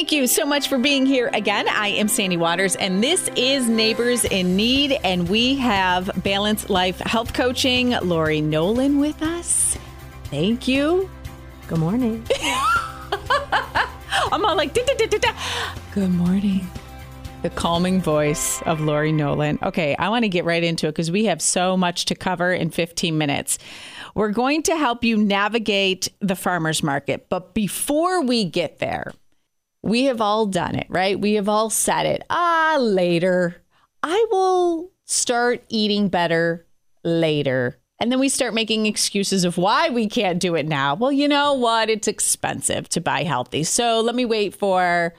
Thank you so much for being here again. I am Sandy Waters, and this is Neighbors in Need. And we have Balanced Life Health Coaching, Lori Nolan, with us. Thank you. Good morning. I'm all like, da, da, da, good morning. The calming voice of Lori Nolan. Okay, I want to get right into it because we have so much to cover in 15 minutes. We're going to help you navigate the farmer's market. But before we get there, we have all done it, right? We have all said it. Ah, later. I will start eating better later. And then we start making excuses of why we can't do it now. Well, you know what? It's expensive to buy healthy. So let me wait for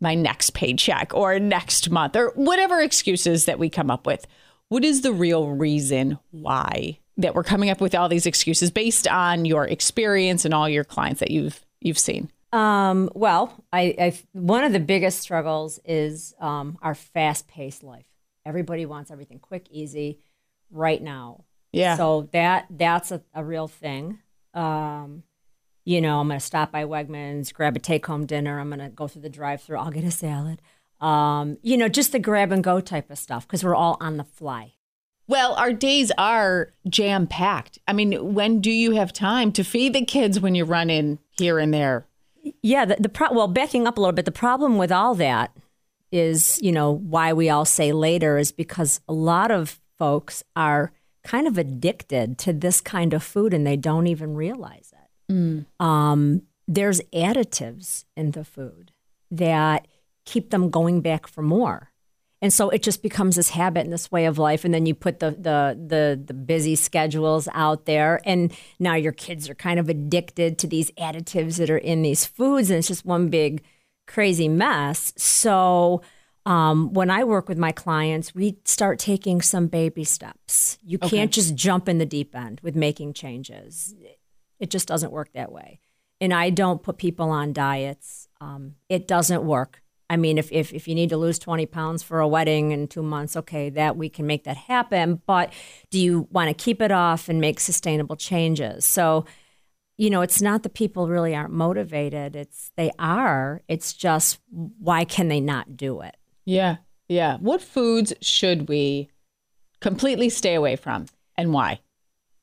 my next paycheck or next month or whatever excuses that we come up with. What is the real reason why that we're coming up with all these excuses based on your experience and all your clients that you've you've seen? Um, well, I, I one of the biggest struggles is um, our fast-paced life. Everybody wants everything quick, easy, right now. Yeah. So that that's a, a real thing. Um, you know, I'm going to stop by Wegmans, grab a take-home dinner. I'm going to go through the drive-through. I'll get a salad. Um, you know, just the grab and go type of stuff because we're all on the fly. Well, our days are jam packed. I mean, when do you have time to feed the kids when you're running here and there? Yeah, the, the pro- well, backing up a little bit, the problem with all that is, you know, why we all say later is because a lot of folks are kind of addicted to this kind of food and they don't even realize it. Mm. Um, there's additives in the food that keep them going back for more. And so it just becomes this habit and this way of life. And then you put the, the the the busy schedules out there, and now your kids are kind of addicted to these additives that are in these foods, and it's just one big crazy mess. So um, when I work with my clients, we start taking some baby steps. You Okay. can't just jump in the deep end with making changes. It just doesn't work that way. And I don't put people on diets. Um, it doesn't work. I mean, if, if, if you need to lose 20 pounds for a wedding in two months, okay, that we can make that happen. But do you want to keep it off and make sustainable changes? So, you know, it's not that people really aren't motivated. It's they are. It's just why can they not do it? Yeah. Yeah. What foods should we completely stay away from and why?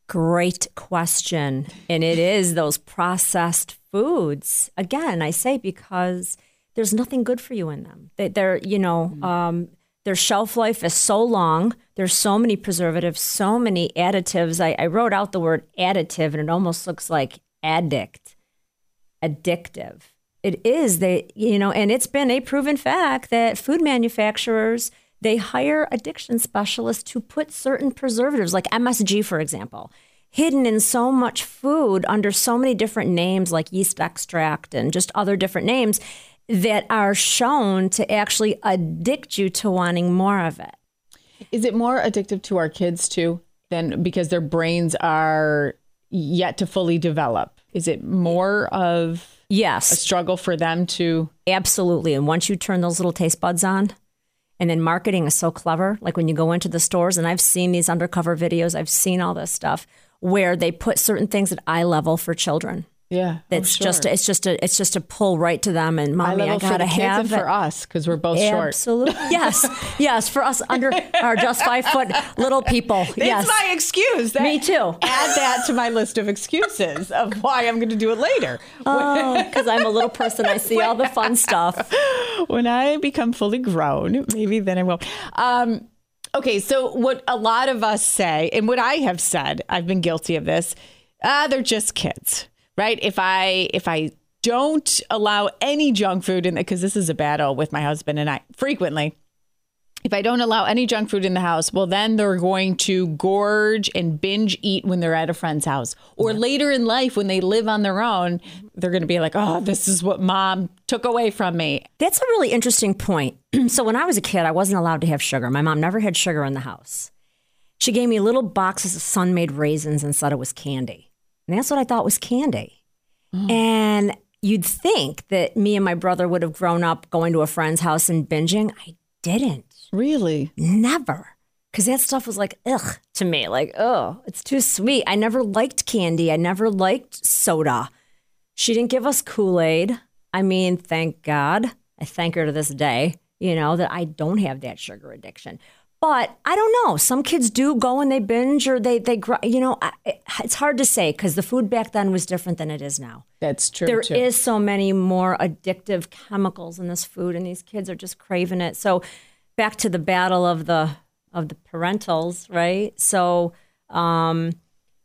Great question. And it is those processed foods. Again, I say because there's nothing good for you in them. They, they're, you know, um, their shelf life is so long. There's so many preservatives, so many additives. I, I wrote out the word additive and it almost looks like addict, addictive. It is they, you know, and it's been a proven fact that food manufacturers they hire addiction specialists to put certain preservatives, like MSG, for example, hidden in so much food under so many different names, like yeast extract and just other different names, that are shown to actually addict you to wanting more of it. Is it more addictive to our kids too than because their brains are yet to fully develop? Is it more of yes, a struggle for them to absolutely. And once you turn those little taste buds on, and then marketing is so clever. Like when you go into the stores, and I've seen these undercover videos, I've seen all this stuff where they put certain things at eye level for children. Yeah. It's just it's just a it's just a pull right to them and mommy, I gotta have and for us because we're both short. Absolutely, yes, yes. For us under our just five foot little people, yes. It's my excuse. That- Me too. Add that to my list of excuses of why I'm going to do it later. because I'm a little person, I see all the fun stuff. when I become fully grown, maybe then I will. Um, okay, so what a lot of us say, and what I have said, I've been guilty of this. Ah, they're just kids, right? If I if I don't allow any junk food in the because this is a battle with my husband and I frequently. If I don't allow any junk food in the house, well, then they're going to gorge and binge eat when they're at a friend's house. Or later in life, when they live on their own, they're going to be like, oh, this is what mom took away from me. That's a really interesting point. so when I was a kid, I wasn't allowed to have sugar. My mom never had sugar in the house. She gave me little boxes of Sun-Maid raisins and said it was candy. And that's what I thought was candy. Mm. And you'd think that me and my brother would have grown up going to a friend's house and binging. I didn't. Really? Never. Because that stuff was like, ugh, to me. Like, oh, it's too sweet. I never liked candy. I never liked soda. She didn't give us Kool Aid. I mean, thank God. I thank her to this day, you know, that I don't have that sugar addiction. But I don't know. Some kids do go and they binge or they, they you know, it's hard to say because the food back then was different than it is now. That's true. There too. is so many more addictive chemicals in this food, and these kids are just craving it. So back to the battle of the of the parentals, right? So, um,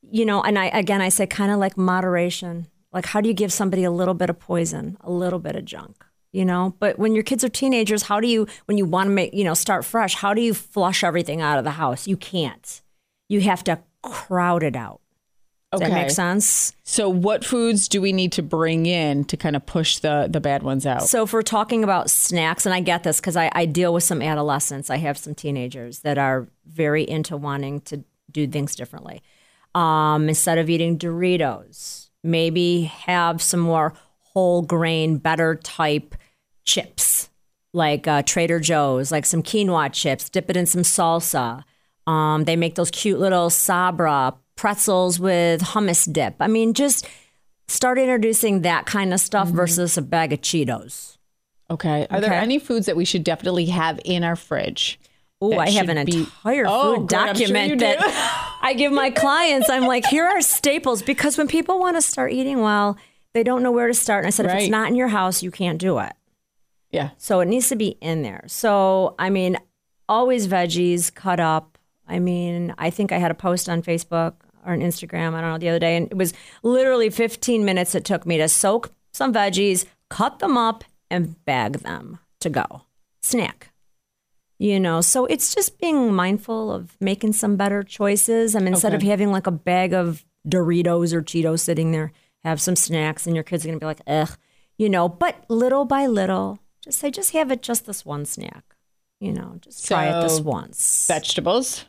you know, and I again I say kind of like moderation. Like, how do you give somebody a little bit of poison, a little bit of junk? You know? But when your kids are teenagers how do you when you want to make you know start fresh how do you flush everything out of the house? You can't. You have to crowd it out. Does okay. that make sense? So, what foods do we need to bring in to kind of push the the bad ones out? so if we're talking about snacks and i get this because I, I deal with some adolescents i have some teenagers that are very into wanting to do things differently. Um, instead of eating doritos maybe have some more whole grain better type chips like uh, Trader Joe's, like some quinoa chips, dip it in some salsa. Um, they make those cute little Sabra pretzels with hummus dip. I mean, just start introducing that kind of stuff versus a bag of Cheetos. okay. Are there any foods that we should definitely have in our fridge? Oh, I have an entire Oh, food. I'm sure document that I give my clients. I'm like, here are staples because when people want to start eating well, they don't know where to start. And I said, if it's not in your house, you can't do it. Yeah. So it needs to be in there. So, I mean, always veggies cut up. I mean, I think I had a post on Facebook or on Instagram, I don't know, the other day, and it was literally 15 minutes it took me to soak some veggies, cut them up, and bag them to go. Snack. You know, so it's just being mindful of making some better choices. I mean, instead of having like a bag of Doritos or Cheetos sitting there, have some snacks, and your kids are going to be like, ugh, you know, but little by little, just say, just have it just this one snack. You know, just try it this once. Vegetables.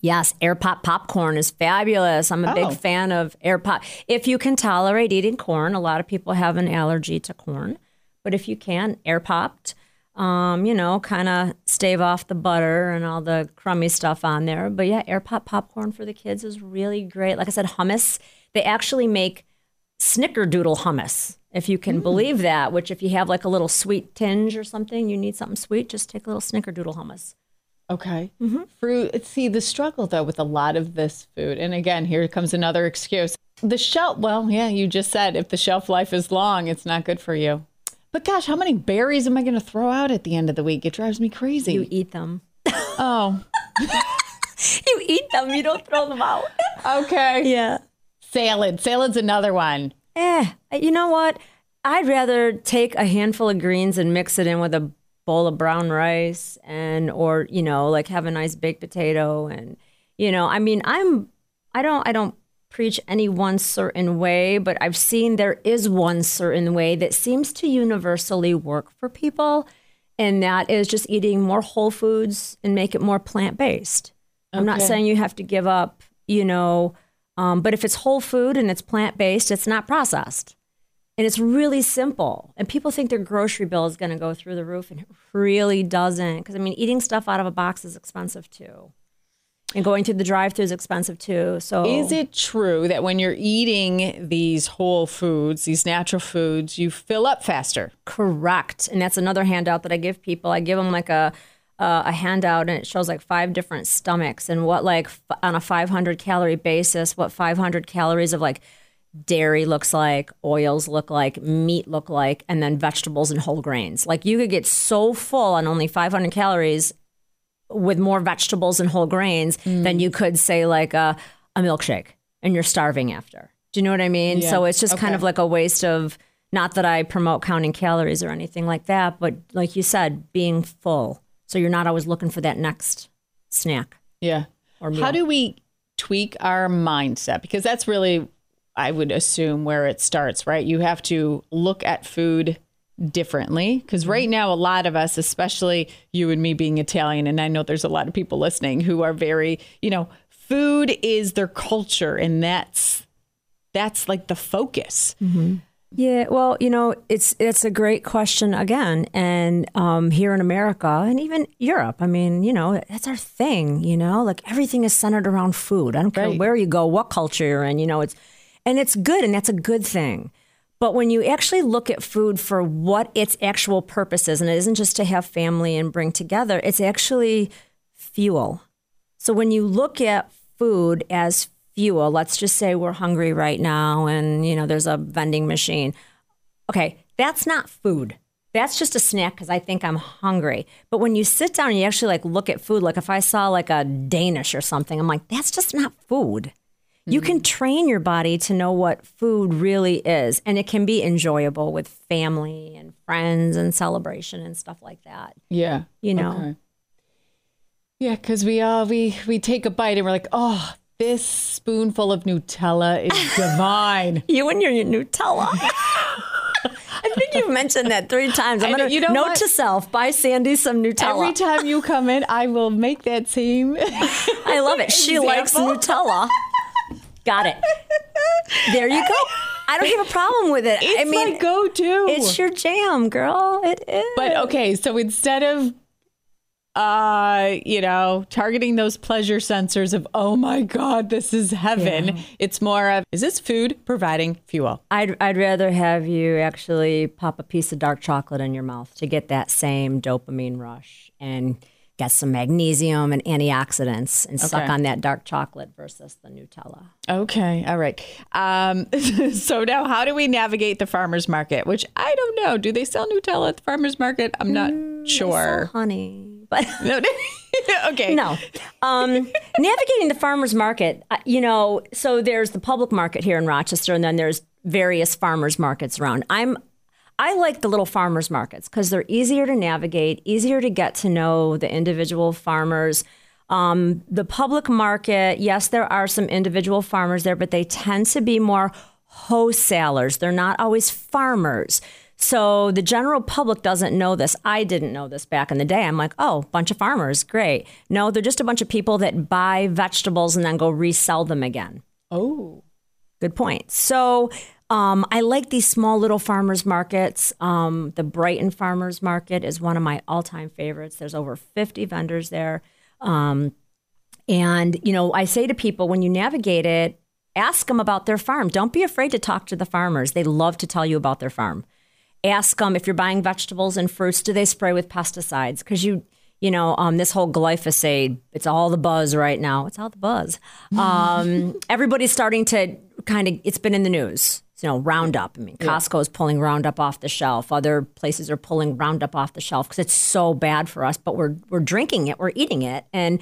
Yes, air pop popcorn is fabulous. I'm a Oh. big fan of air pop. If you can tolerate eating corn, a lot of people have an allergy to corn, but if you can, air popped, um, you know, kind of stave off the butter and all the crummy stuff on there. But yeah, air pop popcorn for the kids is really great. Like I said, hummus. They actually make snickerdoodle hummus, if you can believe that. Which, if you have like a little sweet tinge or something, you need something sweet, just take a little snickerdoodle hummus. Okay. Mm-hmm. Fruit. See, the struggle though with a lot of this food, and again, here comes another excuse. The shelf, well, yeah, you just said if the shelf life is long, it's not good for you. But gosh, how many berries am I going to throw out at the end of the week? It drives me crazy. You eat them. oh, You eat them. You don't throw them out. okay. Yeah. Salad. Salad's another one. Eh, you know what? I'd rather take a handful of greens and mix it in with a bowl of brown rice and or, you know, like have a nice baked potato and you know, I mean, I'm I don't I don't preach any one certain way, but I've seen there is one certain way that seems to universally work for people and that is just eating more whole foods and make it more plant-based. I'm not saying you have to give up, you know, um, but if it's whole food and it's plant based, it's not processed. And it's really simple. And people think their grocery bill is going to go through the roof, and it really doesn't. Because, I mean, eating stuff out of a box is expensive too. And going through the drive through is expensive too. So, Is it true that when you're eating these whole foods, these natural foods, you fill up faster? correct? And that's another handout that I give people. I give them like a, uh, a handout and it shows like five different stomachs and what, like, f- on a 500 calorie basis, what 500 calories of like dairy looks like, oils look like, meat look like, and then vegetables and whole grains. Like you could get so full on only 500 calories with more vegetables and whole grains than you could say like a, a milkshake and you're starving after. Do you know what I mean? Yeah. So it's just kind of like a waste of not that I promote counting calories or anything like that, but like you said, being full. So you're not always looking for that next snack. Yeah. Or meal. How do we tweak our mindset? Because that's really, I would assume, where it starts, right? You have to look at food differently. Because mm-hmm. right now, a lot of us, especially you and me being Italian, and I know there's a lot of people listening who are very, you know, food is their culture, and that's that's like the focus. Mm-hmm. Yeah, well, you know, it's it's a great question again, and um, here in America and even Europe, I mean, you know, that's our thing. You know, like everything is centered around food. I don't care where you go, what culture you're in. You know, it's and it's good, and that's a good thing. But when you actually look at food for what its actual purpose is, and it isn't just to have family and bring together, it's actually fuel. So when you look at food as fuel, let's just say we're hungry right now and you know there's a vending machine. Okay, that's not food. That's just a snack because I think I'm hungry. But when you sit down and you actually like look at food, like if I saw like a Danish or something, I'm like, that's just not food. You can mm-hmm. train your body to know what food really is, and it can be enjoyable with family and friends and celebration and stuff like that. Yeah. You know, Okay. Yeah, because we all we we take a bite and we're like, oh, this spoonful of Nutella is divine. you and your, your Nutella. I think you've mentioned that three times. I'm gonna you know note what? to self: buy Sandy some Nutella. Every time you come in, I will make that same. I love it. She likes Nutella. Got it. There you go. I don't have a problem with it. It's I mean, my go-to. it's your jam, girl. It is. But okay, so instead of uh, you know, targeting those pleasure sensors of oh my god, this is heaven. It's more of is this food providing fuel? I'd, I'd rather have you actually pop a piece of dark chocolate in your mouth to get that same dopamine rush and get some magnesium and antioxidants and suck on that dark chocolate versus the Nutella. Okay, all right. Um, so now, how do we navigate the farmers market? Which I don't know. Do they sell Nutella at the farmers market? I'm not sure. So honey. But No, okay. no. Um, navigating the farmers market, uh, you know, so there's the public market here in Rochester, and then there's various farmers markets around. I'm I like the little farmers markets because they're easier to navigate, easier to get to know the individual farmers. Um, the public market, yes, there are some individual farmers there, but they tend to be more wholesalers. They're not always farmers. So the general public doesn't know this. I didn't know this back in the day. I'm like, oh, bunch of farmers, great. No, they're just a bunch of people that buy vegetables and then go resell them again. Oh, Good point. So um, I like these small little farmers markets. Um, the Brighton Farmers Market is one of my all time favorites. There's over 50 vendors there. Um, and, you know, I say to people when you navigate it, ask them about their farm. Don't be afraid to talk to the farmers. They love to tell you about their farm. Ask them if you're buying vegetables and fruits, do they spray with pesticides? Because you, you know, um, this whole glyphosate, it's all the buzz right now. It's all the buzz. Um, everybody's starting to kind of, it's been in the news. You know, Roundup. I mean, Costco is pulling Roundup off the shelf. Other places are pulling Roundup off the shelf because it's so bad for us. But we're we're drinking it, we're eating it, and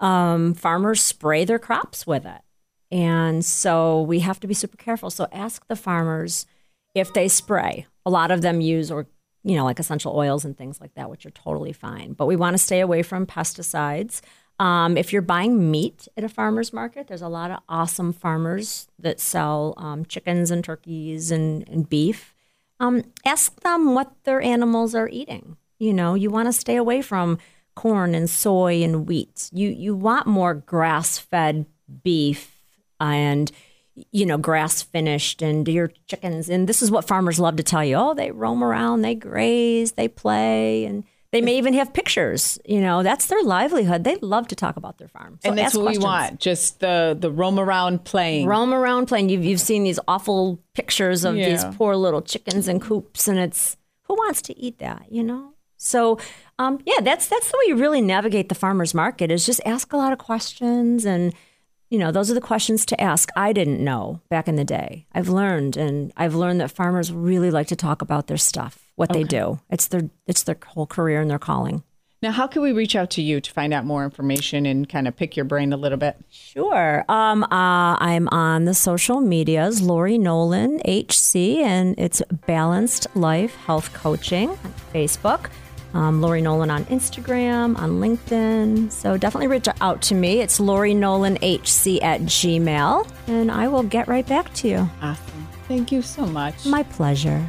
um, farmers spray their crops with it. And so we have to be super careful. So ask the farmers if they spray. A lot of them use or you know like essential oils and things like that, which are totally fine. But we want to stay away from pesticides. Um, if you're buying meat at a farmer's market, there's a lot of awesome farmers that sell um, chickens and turkeys and, and beef. Um, ask them what their animals are eating. You know, you want to stay away from corn and soy and wheat. You you want more grass fed beef and you know grass finished and your chickens. And this is what farmers love to tell you. Oh, they roam around, they graze, they play, and they may even have pictures. You know, that's their livelihood. They love to talk about their farm. So and that's what questions. we want. Just the the roam around playing. Roam around playing. You've you've seen these awful pictures of these poor little chickens in coops, and it's who wants to eat that, you know? So, um, yeah, that's that's the way you really navigate the farmers market is just ask a lot of questions, and you know those are the questions to ask. I didn't know back in the day. I've learned, and I've learned that farmers really like to talk about their stuff, what they do. It's their it's their whole career and their calling. Now, how can we reach out to you to find out more information and kind of pick your brain a little bit? Sure. Um, uh, I'm on the social medias, Lori Nolan HC, and it's Balanced Life Health Coaching on Facebook. Um, Lori Nolan on Instagram, on LinkedIn. So definitely reach out to me. It's Lori Nolan HC at Gmail, and I will get right back to you. Awesome. Thank you so much. My pleasure.